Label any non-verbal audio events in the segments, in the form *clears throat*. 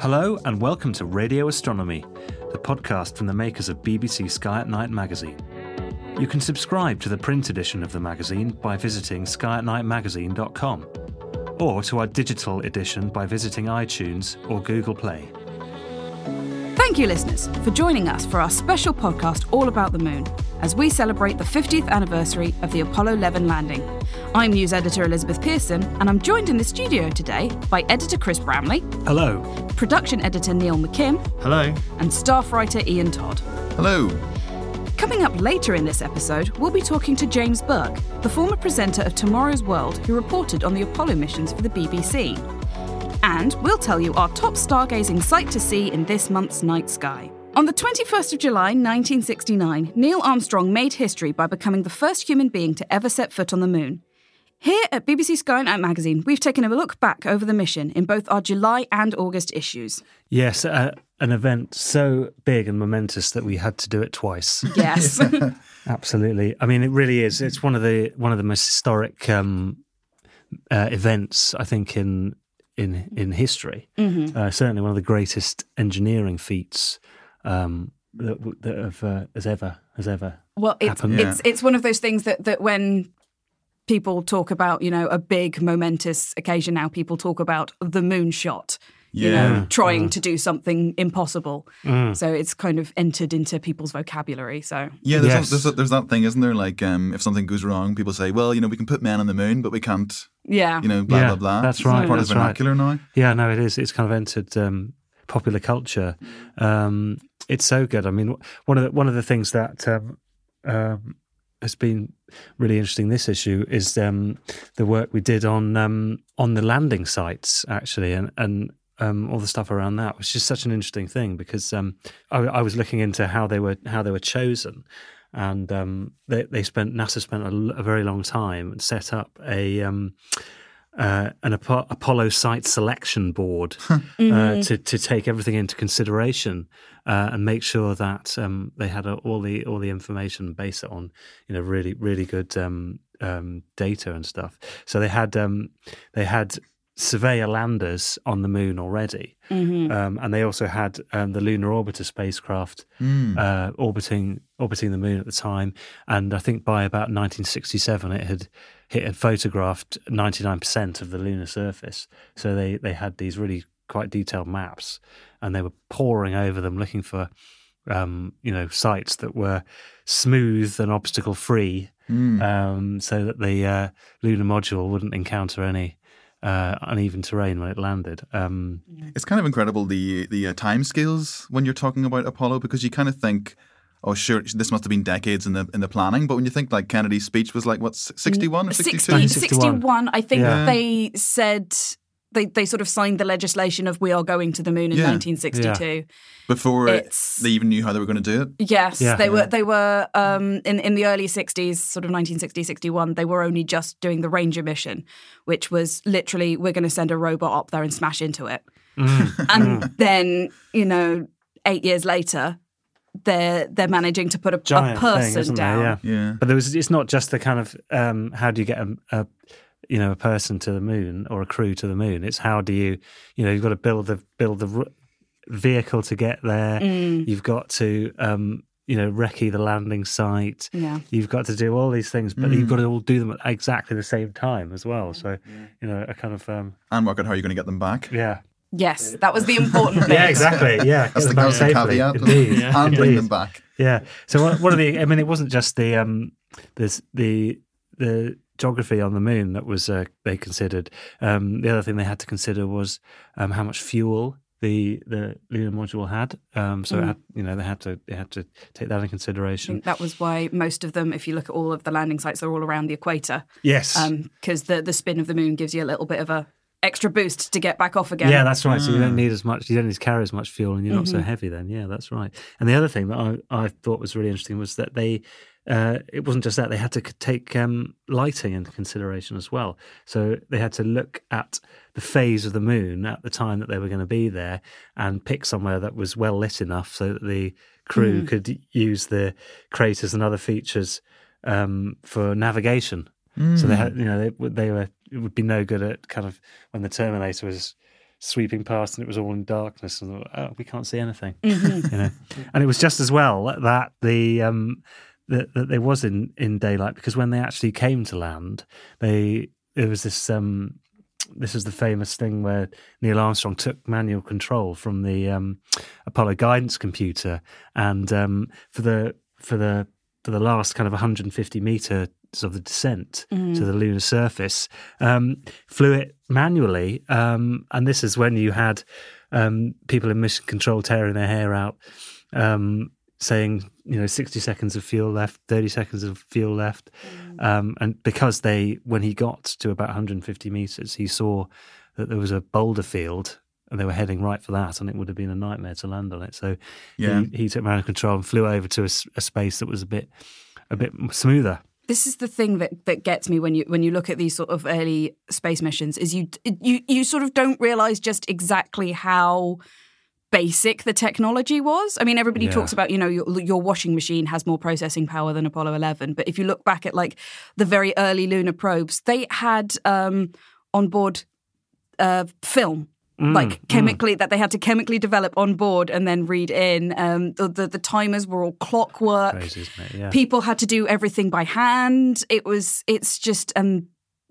Hello, and welcome to Radio Astronomy, the podcast from the makers of BBC Sky at Night magazine. You can subscribe to the print edition of the magazine by visiting skyatnightmagazine.com or to our digital edition by visiting iTunes or Google Play. Thank you, listeners, for joining us for our special podcast all about the moon as we celebrate the 50th anniversary of the Apollo 11 landing. I'm news editor Elizabeth Pearson, and I'm joined in the studio today by editor Chris Bramley, Hello. production editor Neil McKim, Hello. and staff writer Iain Todd. Hello. Coming up later in this episode, we'll be talking to James Burke, the former presenter of Tomorrow's World who reported on the Apollo missions for the BBC. And we'll tell you our top stargazing sight to see in this month's night sky. On the 21st of July 1969, Neil Armstrong made history by becoming the first human being to ever set foot on the moon. Here at BBC Sky at Night magazine, we've taken a look back over the mission in both our July and August issues. Yes, uh, an event so big and momentous that we had to do it twice. *laughs* Yes. *laughs* Absolutely. I mean, it really is. It's one of the one of the most historic um, uh, events, I think, in in in history. Uh, certainly, one of the greatest engineering feats um, that, that have, uh, has ever has ever Well, it's happened. it's it's one of those things that that when people talk about you know a big momentous occasion now, people talk about the moonshot. You know, Yeah. trying to do something impossible. So it's kind of entered into people's vocabulary. So Yeah, there's, Yes. there's, there's that thing, isn't there? Like, um, if something goes wrong, people say, well, you know, we can put men on the moon, but we can't, yeah, you know, blah, Yeah, blah, blah. that's It's right, Part that's of right. vernacular now. Yeah, no, it is. It's kind of entered um, popular culture. Um, it's so good. I mean, one of the, one of the things that um, um, has been really interesting this issue is um, the work we did on um, on the landing sites actually, and and. Um, all the stuff around that was just such an interesting thing because um, I, I was looking into how they were how they were chosen, and um, they they spent NASA spent a very long time and set up a um, uh, an Apo- Apollo site selection board *laughs* uh, to to take everything into consideration uh, and make sure that um, they had uh, all the all the information, based on you know really really good um, um, data and stuff. So they had um, they had surveyor landers on the moon already, um, and they also had um, the lunar orbiter spacecraft uh, orbiting orbiting the moon at the time. And I think by about 1967, it had it had photographed 99% of the lunar surface. So they they had these really quite detailed maps, and they were poring over them looking for um, you know sites that were smooth and obstacle free, um, so that the uh, lunar module wouldn't encounter any uh, uneven terrain when it landed. Um, It's kind of incredible the the uh, time scales when you're talking about Apollo because you kind of think, oh, sure, this must have been decades in the in the planning. But when you think like Kennedy's speech was like what 61 or 62? 60, 61. I think Yeah. they said they they sort of signed the legislation of we are going to the moon in Yeah. 1962. Before It's- they even knew how they were going to do it. Yes, Yeah. they were. They were um, in in the early '60s, sort of 1960, 61. They were only just doing the Ranger mission, which was literally we're going to send a robot up there and smash into it. *laughs* and then you know, eight years later, they're they're managing to put a, a Giant thing, person isn't there? down. Yeah. Yeah. But there was. It's not just the kind of um, how do you get a, a you know a person to the moon or a crew to the moon. It's how do you you know you've got to build the build the vehicle to get there. Mm. You've got to um, you know recce the landing site. Yeah. You've got to do all these things, but you've got to all do them at exactly the same time as well. So you know a kind of um, And work out how you're going to get them back. yeah. Yes, that was the important *laughs* bit. Yeah, exactly. Yeah, That's Get the, them that's back the caveat. Indeed. And bring them back. Yeah. So one, one of the, I mean, it wasn't just the um, this the the geography on the moon that was uh, they considered. Um, the other thing they had to consider was um, how much fuel the the lunar module had. Um, so it had, you know they had to they had to take that in I consideration. think that was why most of them, if you look at all of the landing sites, they're all around the equator Yes. because the the spin of the moon gives you a little bit of a extra boost to get back off again. Yeah, that's right. So you don't need as much. You don't need to carry as much fuel, and you're not Mm-hmm. so heavy. Then, yeah, that's right. And the other thing that I, I thought was really interesting was that they, uh, it wasn't just that they had to take um, lighting into consideration as well. So they had to look at the phase of the moon at the time that they were going to be there, and pick somewhere that was well lit enough so that the crew could use the craters and other features um, for navigation. So they had, you know, they, they were. It would be no good at kind of when the Terminator was sweeping past and it was all in darkness and oh, we can't see anything. *laughs* You know, and it was just as well that the um that, that there was in in daylight because when they actually came to land, they there was this um this is the famous thing where Neil Armstrong took manual control from the um, Apollo guidance computer, and um, for the for the for the last kind of 150 meters of the descent to the lunar surface, um, flew it manually, um, and this is when you had um, people in mission control tearing their hair out. Um, saying you know 60 seconds of fuel left 30 seconds of fuel left. Um, and because they when he got to about 150 meters he saw that there was a boulder field and they were heading right for that and it would have been a nightmare to land on it. So Yeah. he, he took manual control and flew over to a space that was a bit a bit smoother. This is the thing that, that gets me when you when you look at these sort of early space missions is you you you sort of don't realize just exactly how basic the technology was. I mean, everybody Yeah. talks about you know your, your washing machine has more processing power than Apollo 11, but if you look back at like the very early lunar probes, they had um, on board uh, film. Mm, like chemically that they had to chemically develop on board and then read in um, the, the the timers were all clockwork Crazy, isn't it? Yeah. people had to do everything by hand it was it's just and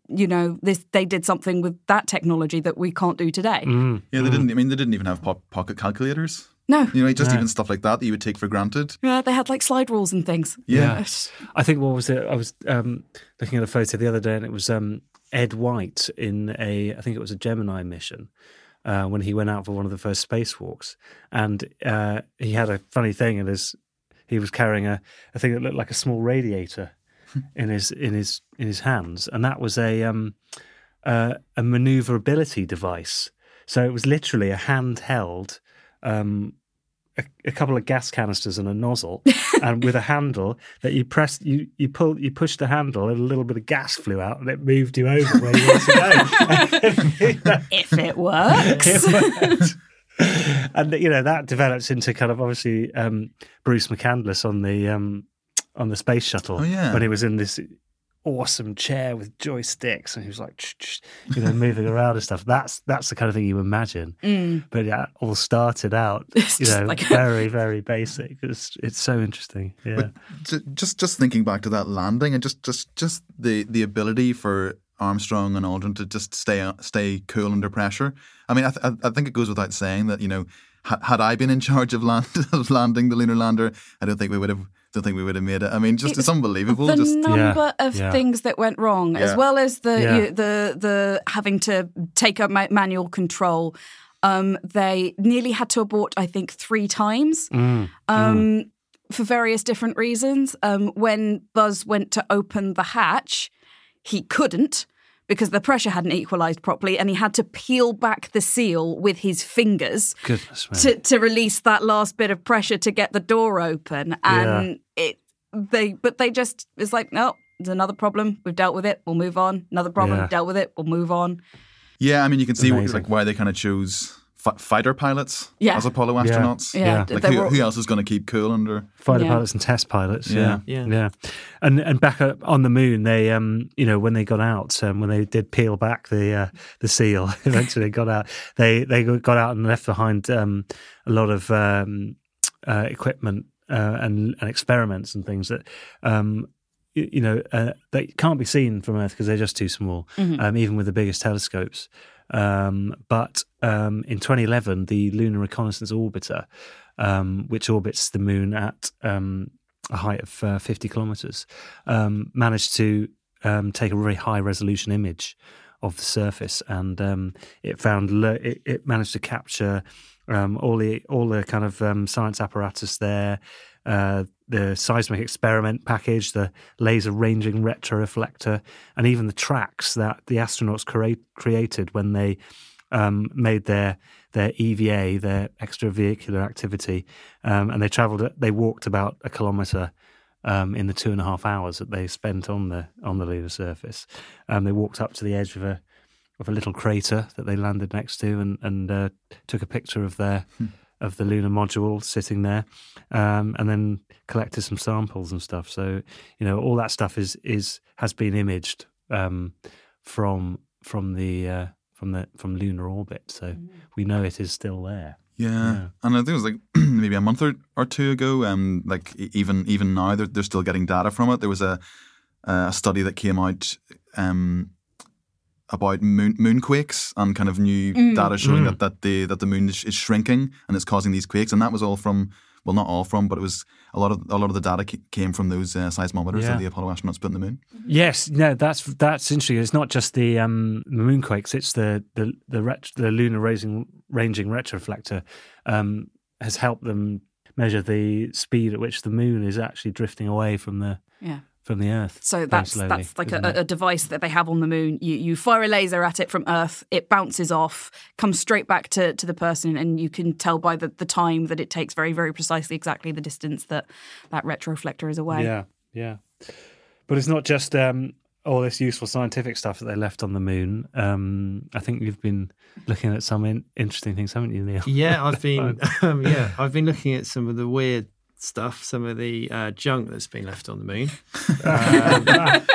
you know this they did something with that technology that we can't do today Mm. Yeah, they didn't. I mean, they didn't even have po- pocket calculators. no You know, just even stuff like that that you would take for granted. yeah, they had like slide rules and things Yeah. It's- I think what was it? I was um, looking at a photo the other day, and it was um, Ed White in a, I think it was a Gemini mission, uh, when he went out for one of the first spacewalks, and uh, he had a funny thing and his, he was carrying a, a thing that looked like a small radiator in his in his in his hands, and that was a um, uh, a maneuverability device. So it was literally a handheld. Um, a, a couple of gas canisters and a nozzle, *laughs* and with a handle that you pressed, you you pull, you pushed the handle, and a little bit of gas flew out, and it moved you over where you wanted to go. *laughs* if it works It worked. and you know that develops into kind of obviously um, Bruce McCandless on the um, on the space shuttle Oh, yeah. when he was in this awesome chair with joysticks and he was like "Ch, ch," you know moving around and stuff that's that's the kind of thing you imagine *laughs* but yeah it all started out Mm. *laughs* It's you know like- very very basic it's it's so interesting yeah But just just thinking back to that landing and just just just the the ability for Armstrong and Aldrin to just stay stay cool under pressure. I mean, I, th- I think it goes without saying that you know, ha- had I been in charge of land *laughs* of landing the lunar lander, I don't think we would have. Don't think we would have made it. I mean, just it's, unbelievable. the just number of yeah. things that went wrong, as well as the Yeah. you, the the having to take up manual control. Um, they nearly had to abort, I think, three times Mm, um, for various different reasons. Um, when Buzz went to open the hatch, he couldn't because the pressure hadn't equalized properly and he had to peel back the seal with his fingers Goodness to, to release that last bit of pressure to get the door open. And it they but they just it's like no there's another problem. We've dealt with it. We'll move on. Another problem. Yeah. we've dealt with it. We'll move on. Yeah, I mean, you can see Amazing. like why they kind of chose fi- fighter pilots Yeah. as Apollo astronauts. yeah, Yeah. Like who, were- who else is going to keep cool under? fighter Yeah. pilots and test pilots. Yeah. Yeah, Yeah. And and back up on the moon, they um you know when they got out, um, when they did peel back the uh, the seal, *laughs* eventually got out. They they got out and left behind um a lot of um uh, equipment uh, and and experiments and things that um. You, you know, uh, they can't be seen from Earth because they're just too small, um, even with the biggest telescopes. Um, but um, in 2011, the Lunar Reconnaissance Orbiter, um, which orbits the moon at um, a height of uh, 50 kilometers, um, managed to take a very high resolution image of the surface, and um, it found it, it managed to capture um, all the all the kind of um, science apparatus there. Uh, the seismic experiment package, the laser ranging retroreflector, and even the tracks that the astronauts create, created when they um, made their their EVA, their extravehicular activity, um, and they travelled. They walked about a kilometre um, in the two and a half hours that they spent on the on the lunar surface. Um, they walked up to the edge of a of a little crater that they landed next to, and and uh, took a picture of their of the lunar module sitting there, um, and then collected some samples and stuff. So you know all that stuff is is has been imaged um, from from the uh, from the from lunar orbit. So we know it is still there. Yeah. Yeah. and I think it was like *clears throat* maybe a month or, or two ago. Um, like e- even even now, they're, they're still getting data from it. There was a a study that came out um, about moon moonquakes and kind of new data showing that, that the that the moon is, is shrinking and it's causing these quakes, and that was all from well, not all from, but it was a lot of a lot of the data ca- came from those uh, seismometers Yeah. that the Apollo astronauts put in the moon. Yes, no, that's that's interesting. It's not just the um, moonquakes; it's the the the, ret- the lunar ranging ranging retroreflector um, has helped them measure the speed at which the moon is actually drifting away from the yeah from the Earth. So that's slowly, that's like a, a device that they have on the moon. You you fire a laser at it from Earth, it bounces off, comes straight back to, to the person, and you can tell by the, the time that it takes very very precisely exactly the distance that that retroreflector is away. Yeah, yeah. But it's not just um, all this useful scientific stuff that they left on the moon. Um, I think you've been looking at some in- interesting things, haven't you, Neil? Yeah, I've *laughs* been *laughs* um, yeah, I've been looking at some of the weird stuff, some of the uh, junk that's been left on the moon, *laughs* um,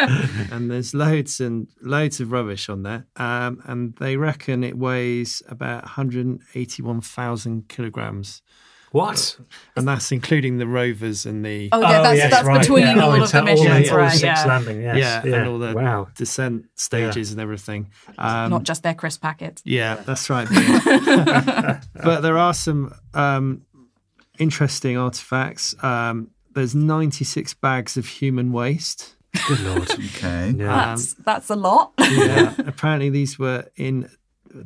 and there's loads and loads of rubbish on there. Um, and they reckon it weighs about 181,000 kilograms, What? and that's including the rovers and the Oh yeah, that's yes, that's right, between yeah. all Oh, of the missions, all the- all right? six Yeah, landing, yes. yeah, and all the wow. descent stages and everything. Um, not just their crisp packets. Yeah, that's right. *laughs* but there are some um, interesting artifacts. Um, there's 96 bags of human waste. Good lord. *laughs* Okay. Yeah. That's that's a lot. Yeah, *laughs* apparently these were in.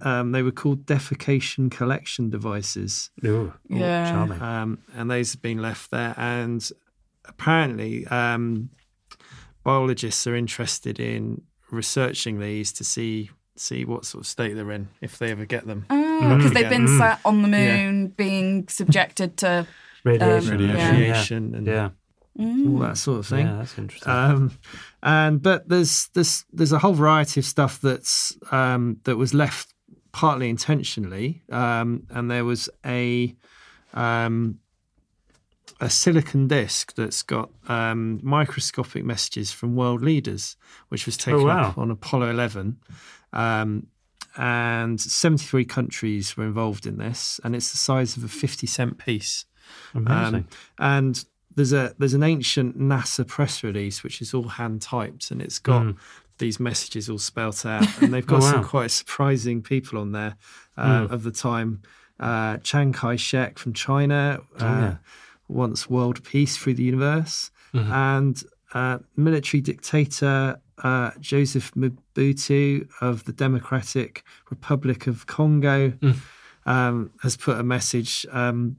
Um, they were called defecation collection devices, Ooh, Yeah. charming. um, and those have been left there. And apparently, um, biologists are interested in researching these to see see what sort of state they're in if they ever get them. Because they've been Mm. sat on the moon, being subjected to *laughs* Radiation. Um, yeah. yeah. And Yeah. all that sort of thing. Yeah, that's interesting. Um, and but there's there's there's a whole variety of stuff that's um, that was left partly intentionally, um, and there was a um, a silicon disc that's got um, microscopic messages from world leaders, which was taken wow. up on Apollo 11. Um, and 73 countries were involved in this, and it's the size of a 50 cent piece. Amazing. Um, and there's a there's an ancient NASA press release which is all hand typed and it's got these messages all spelt out and they've *laughs* got. Oh, some quite surprising people on there uh, Hmm. of the time. Uh, Chiang Kai-shek from China, uh, Oh, yeah. wants world peace through the universe, Mm-hmm. and uh, military dictator uh, Joseph Mobutu of the Democratic Republic of Congo Hmm. um, has put a message um,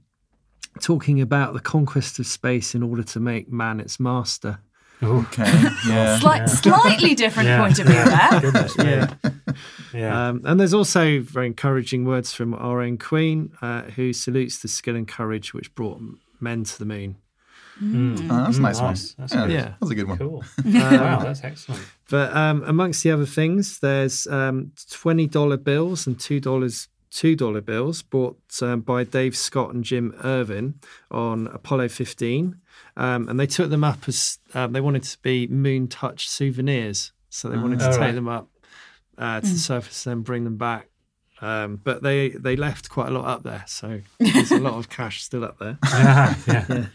talking about the conquest of space in order to make man its master. Okay. *laughs* Yeah. Slight, Slightly different Yeah. point of view there. *laughs* Goodness. *laughs* Yeah. Yeah. Um, and there's also very encouraging words from our own Queen, uh, who salutes the skill and courage which brought men to the moon. Oh, that's a nice, nice. one. That's yeah, good. Yeah. That's a good one. cool. *laughs* wow, that's excellent. But um, amongst the other things, there's um, twenty dollar bills and two dollars two dollar bills bought um, by Dave Scott and Jim Irwin on Apollo 15, um, and they took them up as um, they wanted to be moon touch souvenirs. So they wanted to Oh, take right. them up uh, to the surface and then bring them back. Um, but they they left quite a lot up there, so there's a lot of cash still up there. *laughs* yeah, yeah.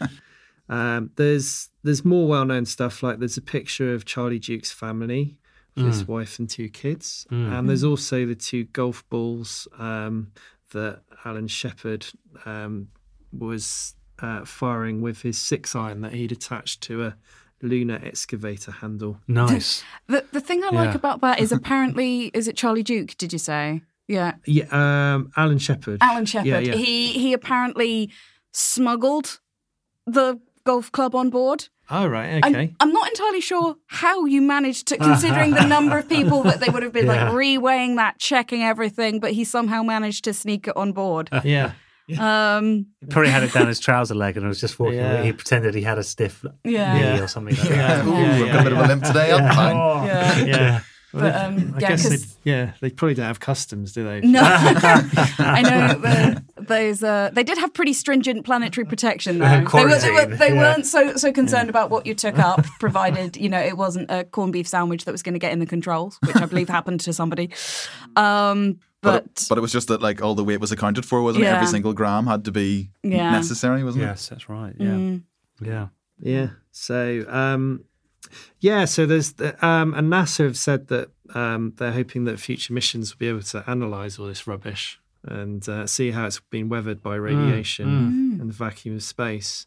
Um, there's there's more well known stuff like there's a picture of Charlie Duke's family, with his wife and two kids, and there's also the two golf balls um, that Alan Shepard um, was uh, firing with his six iron that he'd attached to a lunar excavator handle. Nice. *laughs* The, the thing I like Yeah. about that is *laughs* apparently, is it Charlie Duke, did you say? Yeah. Yeah, um, Alan Shepard. Alan Shepard. Yeah, yeah. He he apparently smuggled the golf club on board. Oh right, I'm- okay. I'm, not entirely sure how you managed to, considering the number of people that they would have been *laughs* Yeah. like reweighing that, checking everything, but he somehow managed to sneak it on board. *laughs* yeah, Um, Probably had it down his trouser leg and was just walking. Yeah. He pretended he had a stiff Yeah. knee or something like Yeah. that. Ooh, Yeah, I've got a bit of a limp today. I'm fine. Oh. yeah. Yeah. But, um, I yeah, guess 'cause- they, yeah, they probably don't have customs, do they? No, *laughs* I know the, those. Uh, they did have pretty stringent planetary protection, though. *laughs* They, were, they, were, they yeah. weren't so so concerned about what you took up, *laughs* provided you know it wasn't a corned beef sandwich that was going to get in the controls, which I believe happened to somebody. Um, But, but, it, but it was just that like all the weight was accounted for, wasn't it? Every single gram had to be Yeah. necessary, wasn't it? Yes, that's right. Yeah, Mm. yeah. Yeah. So, um, yeah. So there's the, um, and NASA have said that um, they're hoping that future missions will be able to analyze all this rubbish and uh, see how it's been weathered by radiation and the vacuum of space.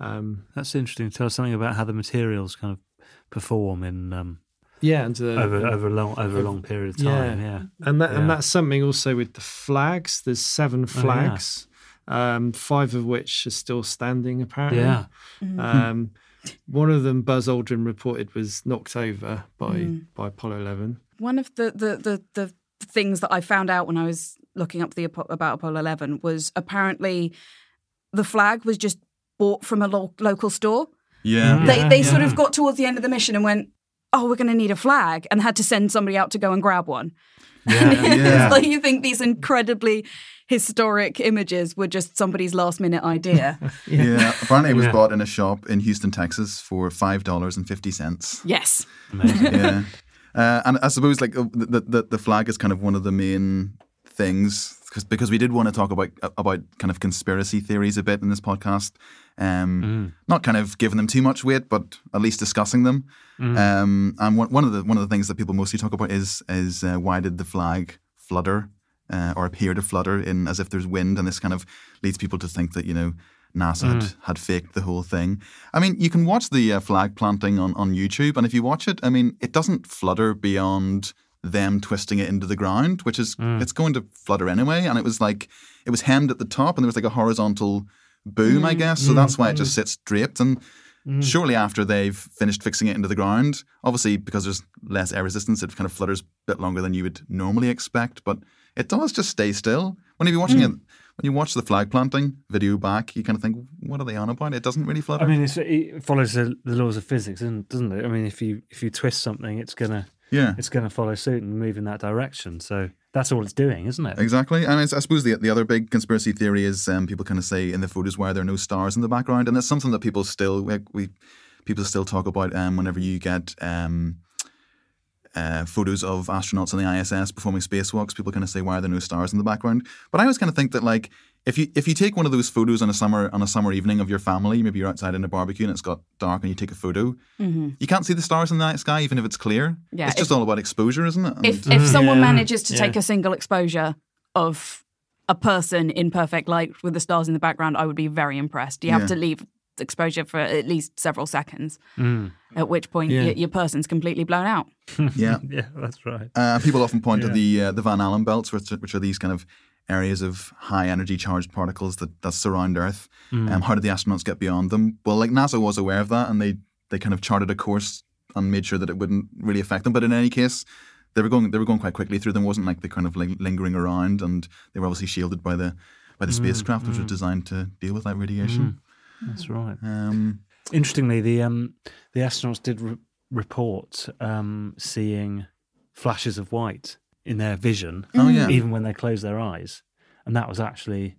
Um, That's interesting. Tell us something about how the materials kind of perform in um, yeah, and uh, over over a long over a long period of time. Yeah, and that Yeah. and that's something also with the flags. There's seven flags, um, five of which are still standing. Apparently, yeah. Um, one of them, Buzz Aldrin reported, was knocked over by Mm. by Apollo 11. one of the, the the the things that I found out when I was looking up the about Apollo 11 was apparently the flag was just bought from a lo- local store. Yeah. they they sort of got towards the end of the mission and went, "Oh, we're going to need a flag," and had to send somebody out to go and grab one. Yeah, *laughs* Yeah. Like you think these incredibly historic images were just somebody's last minute idea. *laughs* Yeah. Apparently, it was Yeah. bought in a shop in Houston, Texas, for five dollars and fifty cents. yes. Amazing. yeah. Uh, and I suppose like uh, the, the the flag is kind of one of the main things because because we did want to talk about about kind of conspiracy theories a bit in this podcast. Um, Not kind of giving them too much weight, but at least discussing them. Um, and one, one of the one of the things that people mostly talk about is is uh, why did the flag flutter uh, or appear to flutter in as if there's wind, and this kind of leads people to think that you know NASA had, mm. had faked the whole thing. I mean, you can watch the uh, flag planting on, on YouTube, and if you watch it, I mean, it doesn't flutter beyond them twisting it into the ground, which is mm. it's going to flutter anyway. And it was like it was hemmed at the top, and there was like a horizontal boom, I mm, guess. So that's why it just sits draped. And shortly after they've finished fixing it into the ground, obviously because there's less air resistance, it kind of flutters a bit longer than you would normally expect. But it does just stay still. When you're watching it, when you watch the flag planting video back, you kind of think, what are they on about? It doesn't really flutter. I mean, it's, it follows the, the laws of physics, doesn't it? I mean, if you if you twist something, it's gonna yeah. it's gonna follow suit and move in that direction. So that's all it's doing, isn't it? Exactly. And I suppose the, the other big conspiracy theory is um, people kind of say in the photos why there are no stars in the background. And it's something that people still, we, we people still talk about um, whenever you get um, uh, photos of astronauts on the ISS performing spacewalks. People kind of say, why are there no stars in the background? But I always kind of think that like, if you if you take one of those photos on a summer on a summer evening of your family, maybe you're outside in a barbecue and it's got dark and you take a photo, you can't see the stars in the night sky even if it's clear. Yeah, it's just all about exposure, isn't it? And- If if someone Yeah. manages to Yeah. take a single exposure of a person in perfect light with the stars in the background, I would be very impressed. You have Yeah. to leave exposure for at least several seconds, Mm. at which point Yeah. your, your person's completely blown out. *laughs* yeah. *laughs* Yeah, that's right. Uh, people often point to the uh, the Van Allen belts, which, which are these kind of areas of high energy charged particles that, that surround Earth. Um, how did the astronauts get beyond them? Well, like NASA was aware of that, and they they kind of charted a course and made sure that it wouldn't really affect them. But in any case, they were going they were going quite quickly through them. It wasn't like they kind of ling- lingering around, and they were obviously shielded by the by the spacecraft, which was designed to deal with that radiation. That's right. Um, Interestingly, the um, the astronauts did re- report um, seeing flashes of white in their vision, Oh, yeah. even when they closed their eyes, and that was actually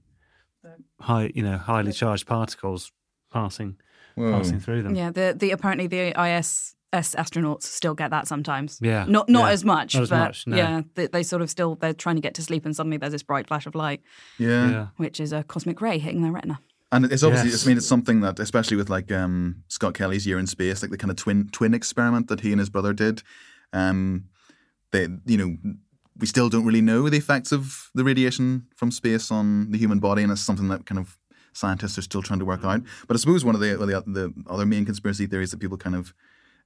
high, you know, highly charged particles passing Whoa. passing through them. Yeah, the the apparently the ISS astronauts still get that sometimes. Yeah, Not not yeah. as much, Not as but much, no. yeah, they, they sort of still they're trying to get to sleep and suddenly there's this bright flash of light, yeah. yeah. which is a cosmic ray hitting their retina. And it's obviously, Yes. I mean, it's something that, especially with like um, Scott Kelly's Year in Space, like the kind of twin twin experiment that he and his brother did. Um, they, you know, we still don't really know the effects of the radiation from space on the human body, and it's something that kind of scientists are still trying to work out. But I suppose one of the the, the other main conspiracy theories that people kind of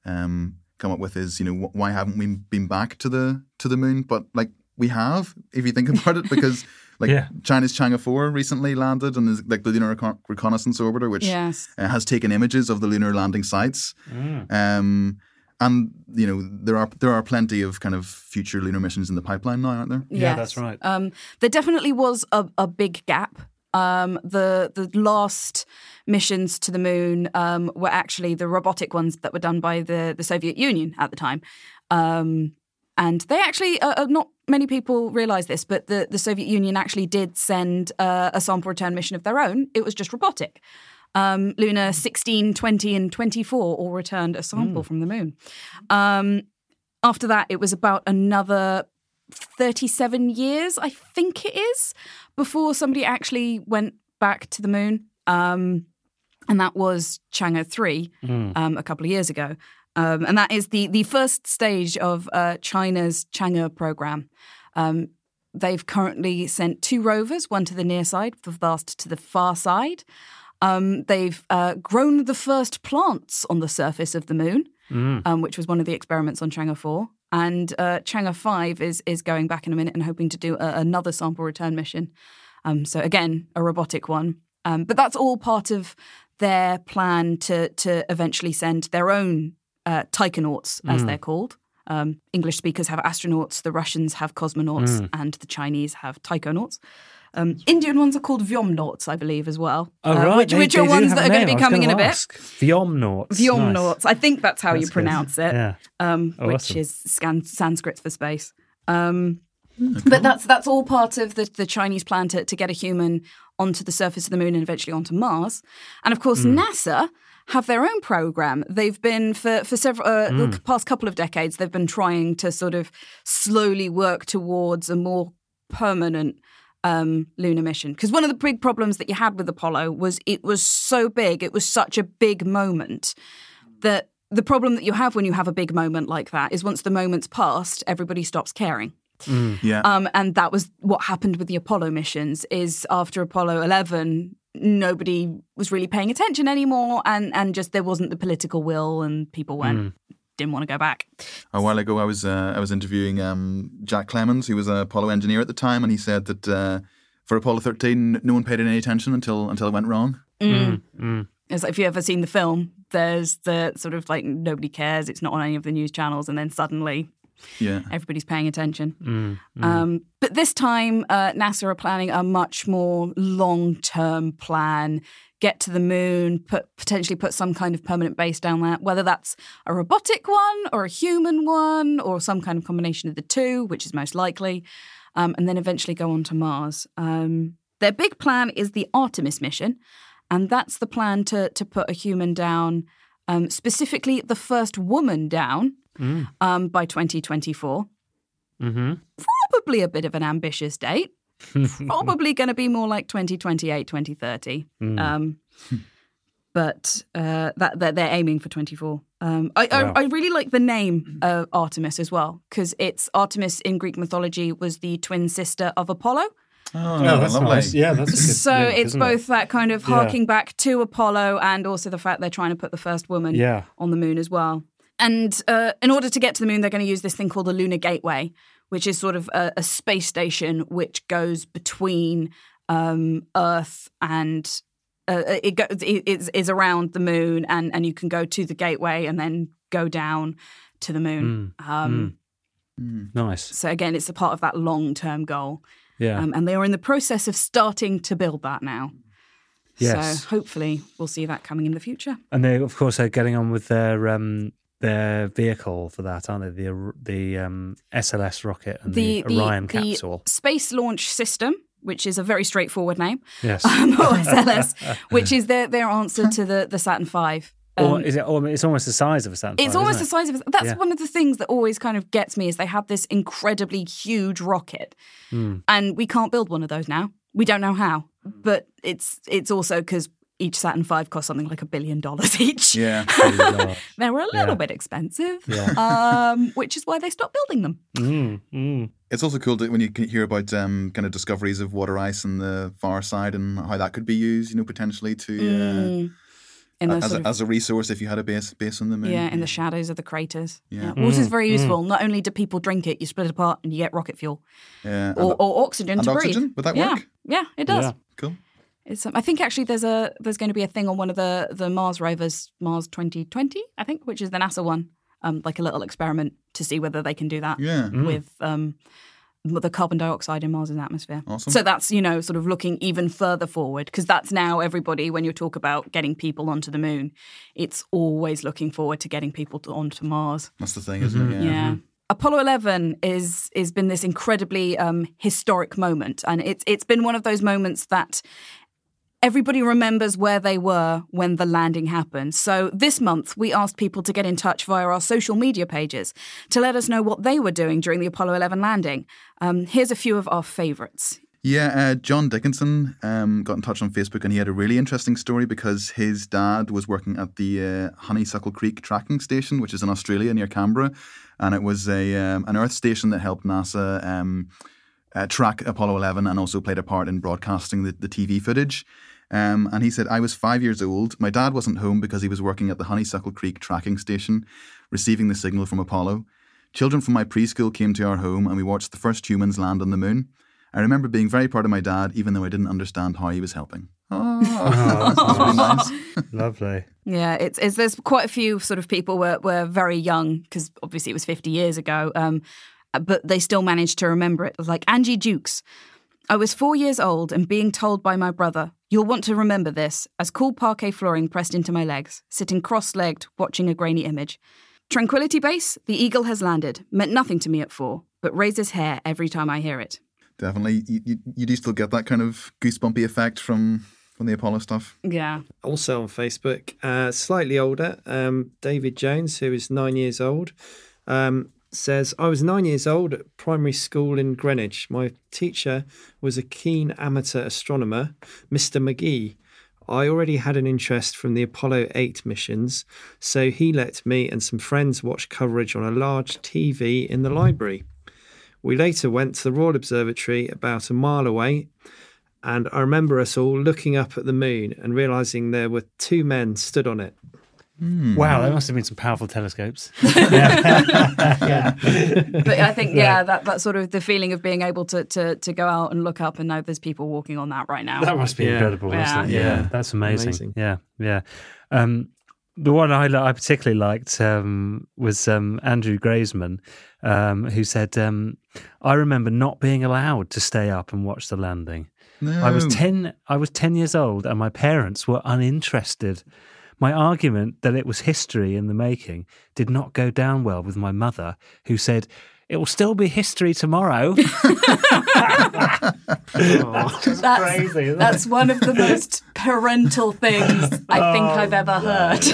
um, come up with is, you know, wh- why haven't we been back to the to the moon? But like we have, if you think about it, because *laughs* like Yeah. China's Chang'e four recently landed and is like the lunar Recon- reconnaissance orbiter, which Yes. uh, has taken images of the lunar landing sites. Um, and you know there are there are plenty of kind of future lunar missions in the pipeline now, aren't there? Yeah, Yes. that's right. Um, there definitely was a, a big gap. Um, the the last missions to the moon um, were actually the robotic ones that were done by the the Soviet Union at the time, um, and they actually uh, uh, not many people realize this, but the the Soviet Union actually did send uh, a sample return mission of their own. It was just robotic. Um, Luna 16, 20, and 24 all returned a sample from the moon. Um, after that, it was about another 37 years, I think it is, before somebody actually went back to the moon. Um, and that was Chang'e 3 um, a couple of years ago. Um, and that is the, the first stage of uh, China's Chang'e program. Um, they've currently sent two rovers, one to the near side, the last to the far side. Um, they've uh, grown the first plants on the surface of the moon, um, which was one of the experiments on Chang'e 4. And uh, Chang'e 5 is, is going back in a minute and hoping to do a, another sample return mission. Um, so, again, a robotic one. Um, but that's all part of their plan to, to eventually send their own uh, taikonauts, as they're called. Um, English speakers have astronauts, the Russians have cosmonauts, and the Chinese have taikonauts. Um, Indian ones are called vyomnauts, I believe, as well. Oh, uh, right. Which, they- which they are ones that are going to be coming in a bit. ask. Vyomnauts. Vyomnauts. I think that's how That's you good. pronounce it. Yeah. Um, Oh, which awesome. is scan- Sanskrit for space. Um, But that's that's all part of the, the Chinese plan to, to get a human onto the surface of the moon and eventually onto Mars. And of course, Hmm. NASA have their own program. They've been for for several uh, Hmm. the past couple of decades. They've been trying to sort of slowly work towards a more permanent um, lunar mission. Because one of the big problems that you had with Apollo was it was so big. It was such a big moment that the problem that you have when you have a big moment like that is once the moment's passed, everybody stops caring. Yeah. Um, and that was what happened with the Apollo missions. Is after Apollo eleven, nobody was really paying attention anymore, and and just there wasn't the political will, and people went didn't want to go back. A while ago, I was uh, I was interviewing um, Jack Clemons, who was an Apollo engineer at the time, and he said that uh, for Apollo 13, no one paid any attention until until it went wrong. It's like if you ever seen the film, there's the sort of like nobody cares. It's not on any of the news channels, and then suddenly Yeah. everybody's paying attention. Um, but this time, uh, NASA are planning a much more long term plan. Get to the moon, put potentially put some kind of permanent base down there, whether that's a robotic one or a human one or some kind of combination of the two, which is most likely, um, and then eventually go on to Mars. Um, their big plan is the Artemis mission, and that's the plan to to put a human down, um, specifically the first woman down um, by 2024 Mm-hmm. probably a bit of an ambitious date. *laughs* probably going to be more like 2028, 2030. Um, *laughs* but uh, that, that they're aiming for 24. Um, I, Wow. I, I really like the name uh, Artemis as well because it's Artemis in Greek mythology was the twin sister of Apollo. Oh, that's lovely. nice. Yeah, that's a good So link, it's isn't it? both that kind of Yeah. harking back to Apollo and also the fact they're trying to put the first woman Yeah. on the moon as well. And uh, in order to get to the moon, they're going to use this thing called the Lunar Gateway, which is sort of a, a space station which goes between um, Earth and Uh, it, go, it is, is around the moon, and and you can go to the gateway and then go down to the moon. Mm, Um, Nice. So again, it's a part of that long term goal, Yeah. um, and they are in the process of starting to build that now. Yes. So hopefully, we'll see that coming in the future. And they, of course, are getting on with their um, their vehicle for that, aren't they? The the um, SLS rocket and the, Orion the capsule. Space Launch System, which is a very straightforward name, Yes. um, *laughs* or SLS, which is their their answer to the the Saturn V. or Um, is it? Or it's almost the size of a Saturn. it's V, almost the size of. That's Yeah. one of the things that always kind of gets me is they have this incredibly huge rocket, Hmm. and we can't build one of those now. We don't know how, but it's it's also because each Saturn V costs something like a billion dollars *laughs* each. Yeah. *laughs* They were a little Yeah. bit expensive, Yeah. *laughs* um, which is why they stopped building them. Mm, mm. It's also cool to, when you can hear about um, kind of discoveries of water ice on the far side and how that could be used, you know, potentially to Mm. In uh, as, sort a, of as a resource if you had a base base on the moon. Yeah, in the shadows of the craters. Yeah. Yeah. Water's Mm, very useful. Not only do people drink it, you split it apart and you get rocket fuel Yeah. or, and, or oxygen and to oxygen? breathe. Would that yeah. work? Yeah, it does. Yeah. cool. It's, um, I think actually there's a there's going to be a thing on one of the the Mars rovers, Mars 2020, I think, which is the NASA one, um, like a little experiment to see whether they can do that Yeah. with um, the carbon dioxide in Mars's atmosphere. Awesome. So that's you know sort of looking even further forward because that's now everybody when you talk about getting people onto the moon, it's always looking forward to getting people to, onto Mars. That's the thing, isn't it? Yeah. Apollo 11 is is been this incredibly um, historic moment, and it's it's been one of those moments that everybody remembers where they were when the landing happened. So this month we asked people to get in touch via our social media pages to let us know what they were doing during the Apollo 11 landing. Um, here's a few of our favourites. Yeah, uh, John Dickinson um, got in touch on Facebook and he had a really interesting story because his dad was working at the uh, Honeysuckle Creek tracking station, which is in Australia near Canberra. And it was a um, an Earth station that helped NASA um, uh, track Apollo 11 and also played a part in broadcasting the, the TV footage. Um, and he said, I was five years old. My dad wasn't home because he was working at the Honeysuckle Creek tracking station, receiving the signal from Apollo. Children from my preschool came to our home and we watched the first humans land on the moon. I remember being very proud of my dad, even though I didn't understand how he was helping. Oh, that's *laughs* really nice. *laughs* Lovely. Yeah, it's, it's there's quite a few sort of people were were very young because obviously it was 50 years ago, um, but they still managed to remember it. Like Angie Jukes, I was four years old and being told by my brother, "You'll want to remember this," as cool parquet flooring pressed into my legs, sitting cross-legged, watching a grainy image. Tranquility Base, the eagle has landed. Meant nothing to me at four, but raises hair every time I hear it. Definitely. You, you, you do still get that kind of goosebumpy effect from, from the Apollo stuff. Yeah. also on Facebook, uh, slightly older, um, David Jones, who is nine years old, um, says, I was nine years old at primary school in Greenwich. My teacher was a keen amateur astronomer, Mr. McGee. I already had an interest from the Apollo 8 missions, so he let me and some friends watch coverage on a large TV in the library. We later went to the Royal Observatory about a mile away and I remember us all looking up at the moon and realizing there were two men stood on it. Wow, there must have been some powerful telescopes. *laughs* But I think, yeah, that, that sort of the feeling of being able to, to, to go out and look up and know there's people walking on that right now. That must be Yeah. incredible, mustn't it? Yeah. Yeah, Yeah. that's amazing. Amazing. Yeah, yeah. Um, the one I, I particularly liked um, was um, Andrew Graysman, um, who said, um, "I remember not being allowed to stay up and watch the landing. No. I was ten. I was ten years old, and my parents were uninterested. My argument that it was history in the making did not go down well with my mother, who said." It will still be history tomorrow. *laughs* *laughs* that's, crazy, isn't that's one of the most parental things I think oh, I've ever heard. *laughs*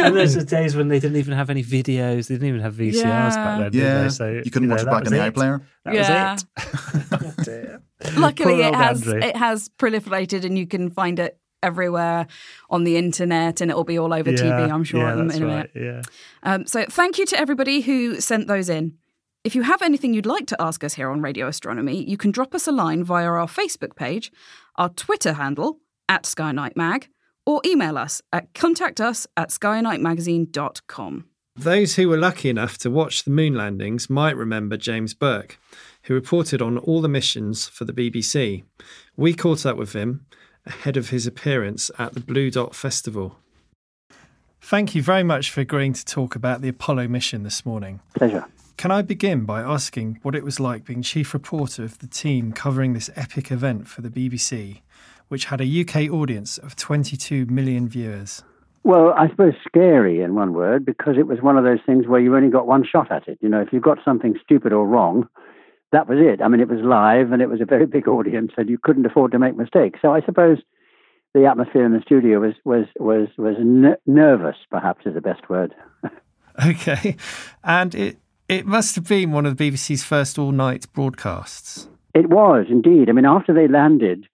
and there's the days when they didn't even have any videos. They didn't even have VCRs Yeah. back then. Did Yeah. they? So you couldn't know, watch it back was in the it. iPlayer. That Yeah. was it. Oh, dear. Luckily, Poor it has Andrew. it has proliferated, and you can find it everywhere on the internet, and it'll be all over Yeah, TV. I'm sure yeah, in, that's in a right. minute. Yeah. Um, so thank you to everybody who sent those in. If you have anything you'd like to ask us here on Radio Astronomy, you can drop us a line via our Facebook page, our Twitter handle at Sky Night Mag, or email us at contact us at skynightmagazine.com. Those who were lucky enough to watch the moon landings might remember James Burke, who reported on all the missions for the BBC. We caught up with him ahead of his appearance at the Blue Dot Festival. Thank you very much for agreeing to talk about the Apollo mission this morning. Pleasure. Can I begin by asking what it was like being chief reporter of the team covering this epic event for the BBC, which had a UK audience of 22 million viewers? Well, I suppose scary in one word, because it was one of those things where you only got one shot at it. You know, if you got something stupid or wrong, that was it. I mean, it was live and it was a very big audience, and you couldn't afford to make mistakes. So I suppose the atmosphere in the studio was was was was n- nervous, perhaps is the best word. *laughs* okay, and it it must have been one of the BBC's first all night broadcasts. It was indeed. I mean, after they landed,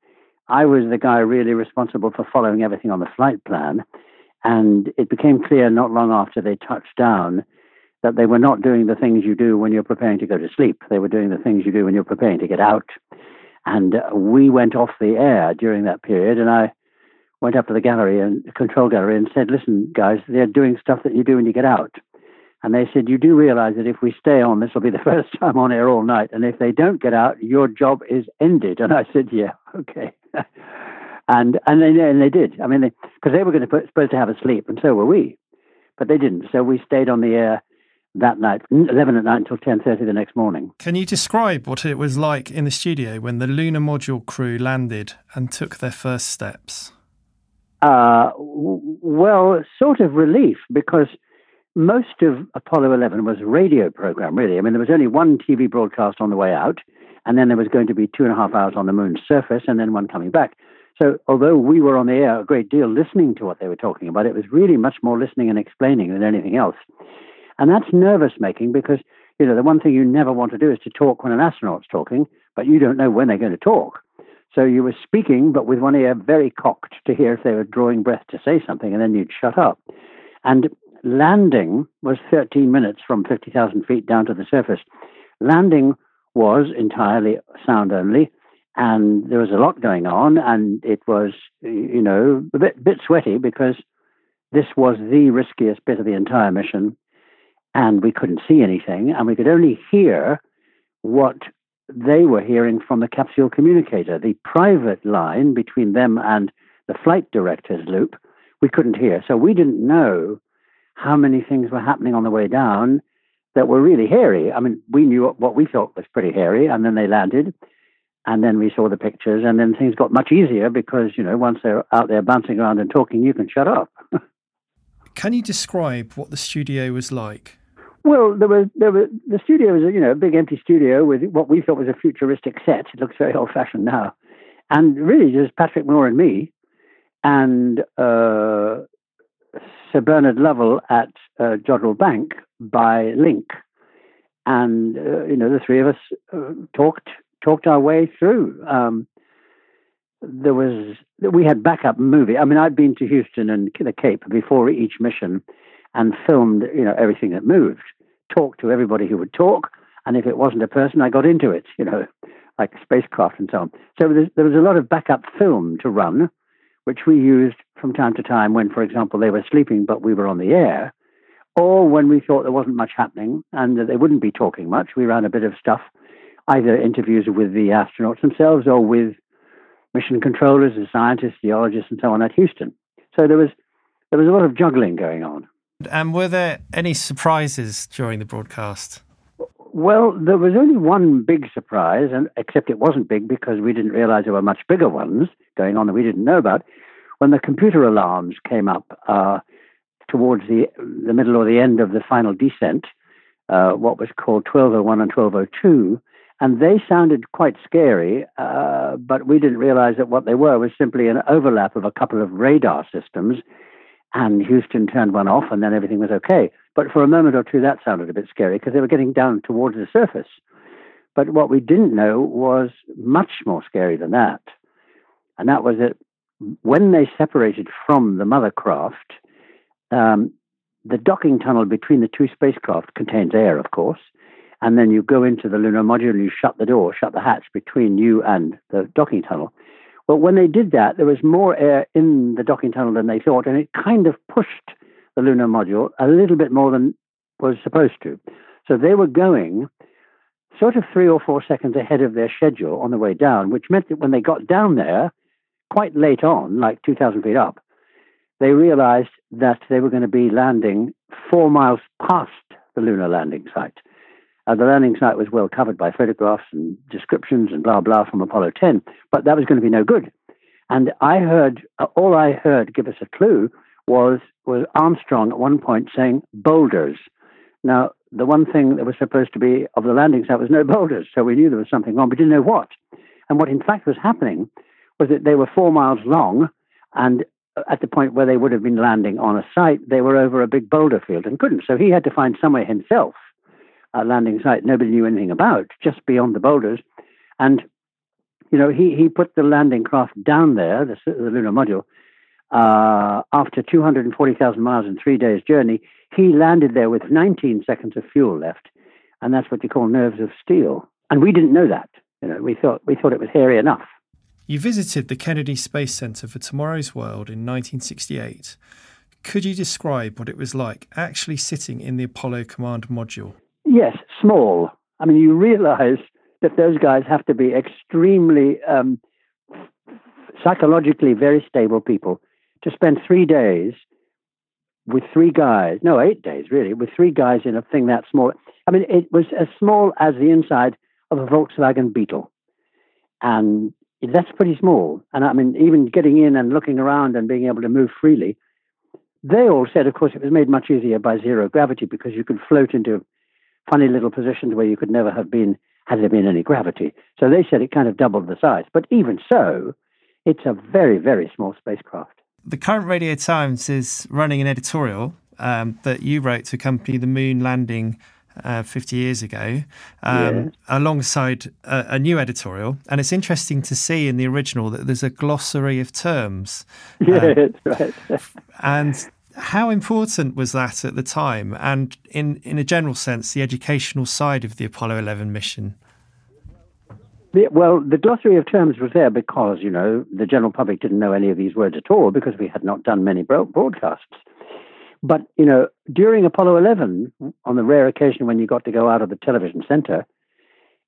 I was the guy really responsible for following everything on the flight plan. And it became clear not long after they touched down that they were not doing the things you do when you're preparing to go to sleep. They were doing the things you do when you're preparing to get out. And uh, we went off the air during that period. And I went up to the gallery and control gallery and said, listen, guys, they're doing stuff that you do when you get out. And they said, you do realize that if we stay on, this will be *laughs* the first time on air all night. And if they don't get out, your job is ended. And I said, yeah, *laughs* okay. *laughs* and and they and they did. I mean, because they, they, were going to supposed to have a sleep, and so were we, but they didn't. So we stayed on the air that night, eleven at night until ten thirty the next morning. Can you describe what it was like in the studio when the lunar module crew landed and took their first steps? Uh, well, sort of relief because most of Apollo 11 was a radio program, really. I mean, there was only one TV broadcast on the way out, and then there was going to be two and a half hours on the moon's surface, and then one coming back. So, although we were on the air a great deal listening to what they were talking about, it was really much more listening and explaining than anything else. And that's nervous making because, you know, the one thing you never want to do is to talk when an astronaut's talking, but you don't know when they're going to talk. So you were speaking, but with one ear very cocked to hear if they were drawing breath to say something, and then you'd shut up. And landing was 13 minutes from 50,000 feet down to the surface. Landing was entirely sound only, and there was a lot going on, and it was, you know, a bit, bit sweaty because this was the riskiest bit of the entire mission, and we couldn't see anything, and we could only hear what they were hearing from the capsule communicator. The private line between them and the flight director's loop, we couldn't hear. So we didn't know how many things were happening on the way down that were really hairy. I mean, we knew what we thought was pretty hairy, and then they landed, and then we saw the pictures, and then things got much easier because you know once they're out there bouncing around and talking, you can shut up. *laughs* can you describe what the studio was like? Well, there was there was the studio was you know a big empty studio with what we thought was a futuristic set. It looks very old fashioned now, and really just Patrick Moore and me, and uh, Sir Bernard Lovell at uh, Jodrell Bank by link, and uh, you know the three of us uh, talked talked our way through. Um, there was we had backup movie. I mean, I'd been to Houston and the Cape before each mission, and filmed you know everything that moved. Talked to everybody who would talk, and if it wasn't a person, I got into it. You know, *laughs* like spacecraft and so on. So there was a lot of backup film to run, which we used from time to time when, for example, they were sleeping but we were on the air, or when we thought there wasn't much happening and that they wouldn't be talking much. We ran a bit of stuff either interviews with the astronauts themselves or with mission controllers and scientists, geologists, and so on at Houston. So there was there was a lot of juggling going on. And were there any surprises during the broadcast? Well, there was only one big surprise, and except it wasn't big because we didn't realize there were much bigger ones going on that we didn't know about. When the computer alarms came up uh, towards the the middle or the end of the final descent, uh, what was called 1201 and 1202, and they sounded quite scary, uh, but we didn't realize that what they were was simply an overlap of a couple of radar systems. And Houston turned one off, and then everything was okay. But for a moment or two, that sounded a bit scary because they were getting down towards the surface. But what we didn't know was much more scary than that. And that was that when they separated from the mother craft, um, the docking tunnel between the two spacecraft contains air, of course, and then you go into the lunar module you shut the door, shut the hatch between you and the docking tunnel. Well, when they did that, there was more air in the docking tunnel than they thought, and it kind of pushed the lunar module a little bit more than was supposed to. So they were going sort of three or four seconds ahead of their schedule on the way down, which meant that when they got down there, quite late on, like 2,000 feet up, they realized that they were going to be landing four miles past the lunar landing site. Uh, the landing site was well covered by photographs and descriptions and blah blah from Apollo 10, but that was going to be no good. And I heard uh, all I heard give us a clue was was Armstrong at one point saying boulders. Now the one thing that was supposed to be of the landing site was no boulders, so we knew there was something wrong, but didn't know what. And what in fact was happening was that they were four miles long, and at the point where they would have been landing on a site, they were over a big boulder field and couldn't. So he had to find somewhere himself a landing site nobody knew anything about, just beyond the boulders. And, you know, he, he put the landing craft down there, the, the lunar module, uh, after 240,000 miles and three days' journey. He landed there with 19 seconds of fuel left. And that's what you call nerves of steel. And we didn't know that. You know, we thought, we thought it was hairy enough. You visited the Kennedy Space Center for Tomorrow's World in 1968. Could you describe what it was like actually sitting in the Apollo Command module? Yes, small. I mean, you realize that those guys have to be extremely um, psychologically very stable people to spend three days with three guys, no, eight days really, with three guys in a thing that small. I mean, it was as small as the inside of a Volkswagen Beetle. And that's pretty small. And I mean, even getting in and looking around and being able to move freely, they all said, of course, it was made much easier by zero gravity because you could float into funny little positions where you could never have been had there been any gravity. So they said it kind of doubled the size. But even so, it's a very, very small spacecraft. The current Radio Times is running an editorial um, that you wrote to accompany the moon landing uh, 50 years ago, um, yeah. alongside a, a, new editorial. And it's interesting to see in the original that there's a glossary of terms. Yeah, uh, *laughs* right. and how important was that at the time? And in, in a general sense, the educational side of the Apollo 11 mission? Well, the glossary of terms was there because, you know, the general public didn't know any of these words at all because we had not done many broadcasts. But, you know, during Apollo 11, on the rare occasion when you got to go out of the television center,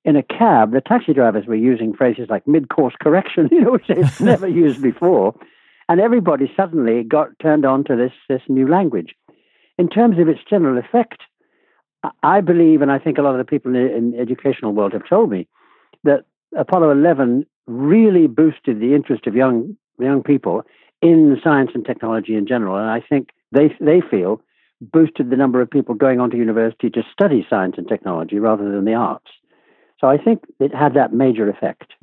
in a cab, the taxi drivers were using phrases like mid course correction, *laughs* you know, which they've *laughs* never used before. And everybody suddenly got turned on to this, this new language. In terms of its general effect, I believe, and I think a lot of the people in, the educational world have told me, that Apollo 11 really boosted the interest of young young people in science and technology in general. And I think they they feel boosted the number of people going on to university to study science and technology rather than the arts. So I think it had that major effect.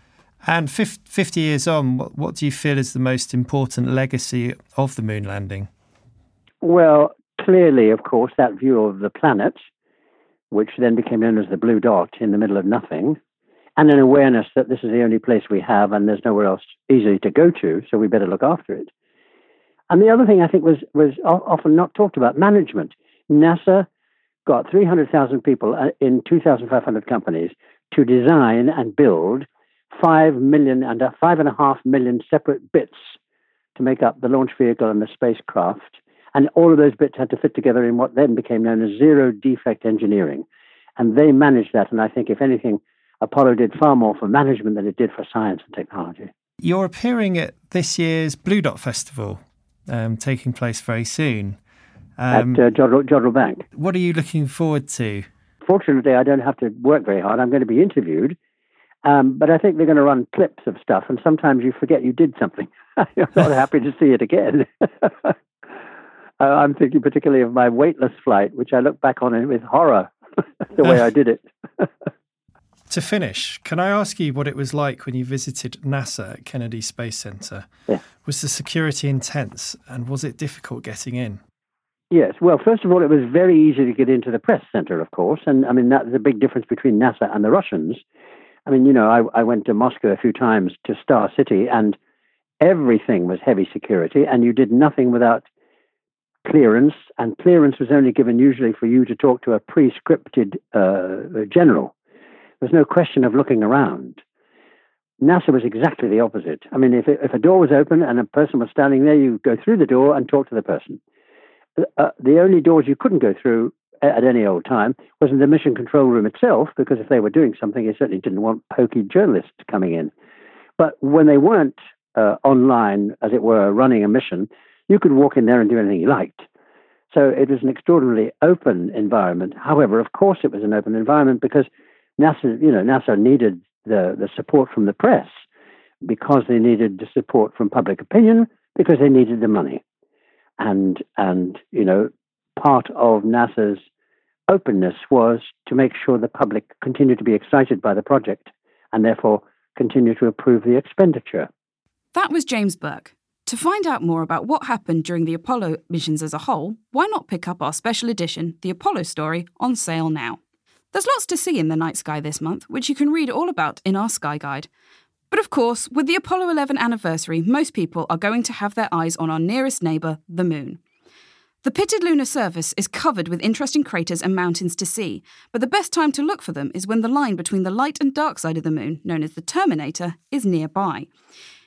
And 50 years on, what, do you feel is the most important legacy of the moon landing? Well, clearly, of course, that view of the planet, which then became known as the blue dot in the middle of nothing, and an awareness that this is the only place we have and there's nowhere else easily to go to, so we better look after it. And the other thing I think was was often not talked about management. NASA got 300,000 people uh, in 2,500 companies to design and build five million and five and a half million separate bits to make up the launch vehicle and the spacecraft. And all of those bits had to fit together in what then became known as zero defect engineering. And they managed that. And I think, if anything, Apollo did far more for management than it did for science and technology. You're appearing at this year's Blue Dot Festival um, taking place very soon. Um, At uh, Jodrell, Jodrell Bank. What are you looking forward to? Fortunately, I don't have to work very hard. I'm going to be interviewed. Um, but I think they're going to run clips of stuff, and sometimes you forget you did something. *laughs* I'm not happy to see it again. *laughs* uh, I'm thinking particularly of my weightless flight, which I look back on with horror, *laughs* the way I did it. To finish, can I ask you what it was like when you visited NASA at Kennedy Space Center? Yeah. Was the security intense and was it difficult getting in? Yes. Well, first of all, it was very easy to get into the press center, of course. And I mean, that's a big difference between NASA and the Russians. I mean, you know, I, I went to Moscow a few times to Star City and everything was heavy security and you did nothing without clearance. And clearance was only given usually for you to talk to a pre scripted uh, general. There's no question of looking around. NASA was exactly the opposite. I mean, if, if a door was open and a person was standing there, you go through the door and talk to the person. Uh, the only doors you couldn't go through at any old time was in the mission control room itself, because if they were doing something, they certainly didn't want pokey journalists coming in. But when they weren't uh, online, as it were, running a mission, you could walk in there and do anything you liked. So it was an extraordinarily open environment. However, of course, it was an open environment because NASA, you know, NASA needed the, the support from the press because they needed the support from public opinion because they needed the money. And and you know, part of NASA's openness was to make sure the public continued to be excited by the project and therefore continue to approve the expenditure. That was James Burke. To find out more about what happened during the Apollo missions as a whole, why not pick up our special edition, The Apollo Story, on sale now? There's lots to see in the night sky this month, which you can read all about in our Sky Guide. But of course, with the Apollo 11 anniversary, most people are going to have their eyes on our nearest neighbour, the Moon. The pitted lunar surface is covered with interesting craters and mountains to see, but the best time to look for them is when the line between the light and dark side of the Moon, known as the terminator, is nearby.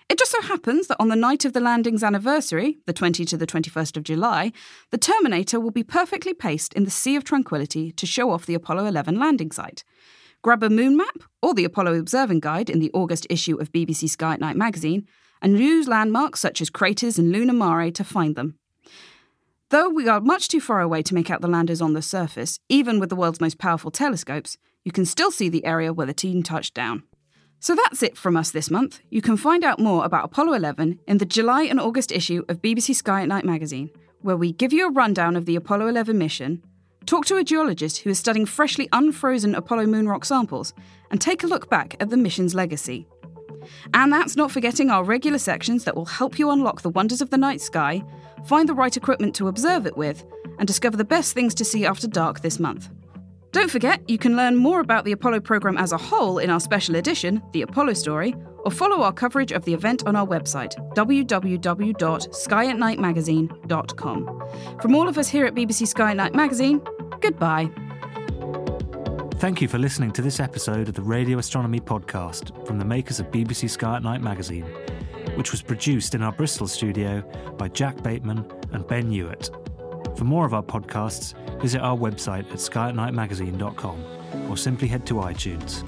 It just so happens that on the night of the landing's anniversary, the 20 to the 21st of July, the Terminator will be perfectly placed in the Sea of Tranquility to show off the Apollo 11 landing site. Grab a moon map or the Apollo Observing Guide in the August issue of BBC Sky at Night magazine and use landmarks such as craters and lunar mare to find them. Though we are much too far away to make out the landers on the surface, even with the world's most powerful telescopes, you can still see the area where the team touched down. So that's it from us this month. You can find out more about Apollo 11 in the July and August issue of BBC Sky at Night magazine, where we give you a rundown of the Apollo 11 mission, talk to a geologist who is studying freshly unfrozen Apollo moon rock samples, and take a look back at the mission's legacy. And that's not forgetting our regular sections that will help you unlock the wonders of the night sky, find the right equipment to observe it with, and discover the best things to see after dark this month. Don't forget, you can learn more about the Apollo program as a whole in our special edition, The Apollo Story, or follow our coverage of the event on our website, www.skyatnightmagazine.com. From all of us here at BBC Sky at Night Magazine, goodbye. Thank you for listening to this episode of the Radio Astronomy Podcast from the makers of BBC Sky at Night magazine, which was produced in our Bristol studio by Jack Bateman and Ben Hewitt. For more of our podcasts, visit our website at skyatnightmagazine.com or simply head to iTunes.